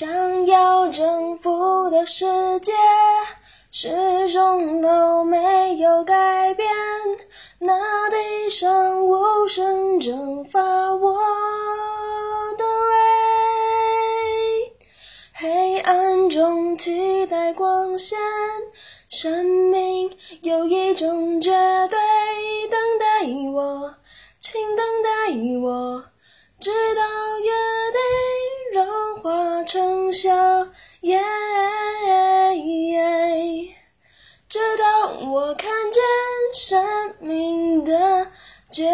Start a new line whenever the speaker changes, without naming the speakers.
想要征服的世界，始终都没有改变。那地上无声蒸发我的泪，黑暗中期待光线。生命有一种绝对，等待我，请等待我，直到。成笑直到我看见生命的绝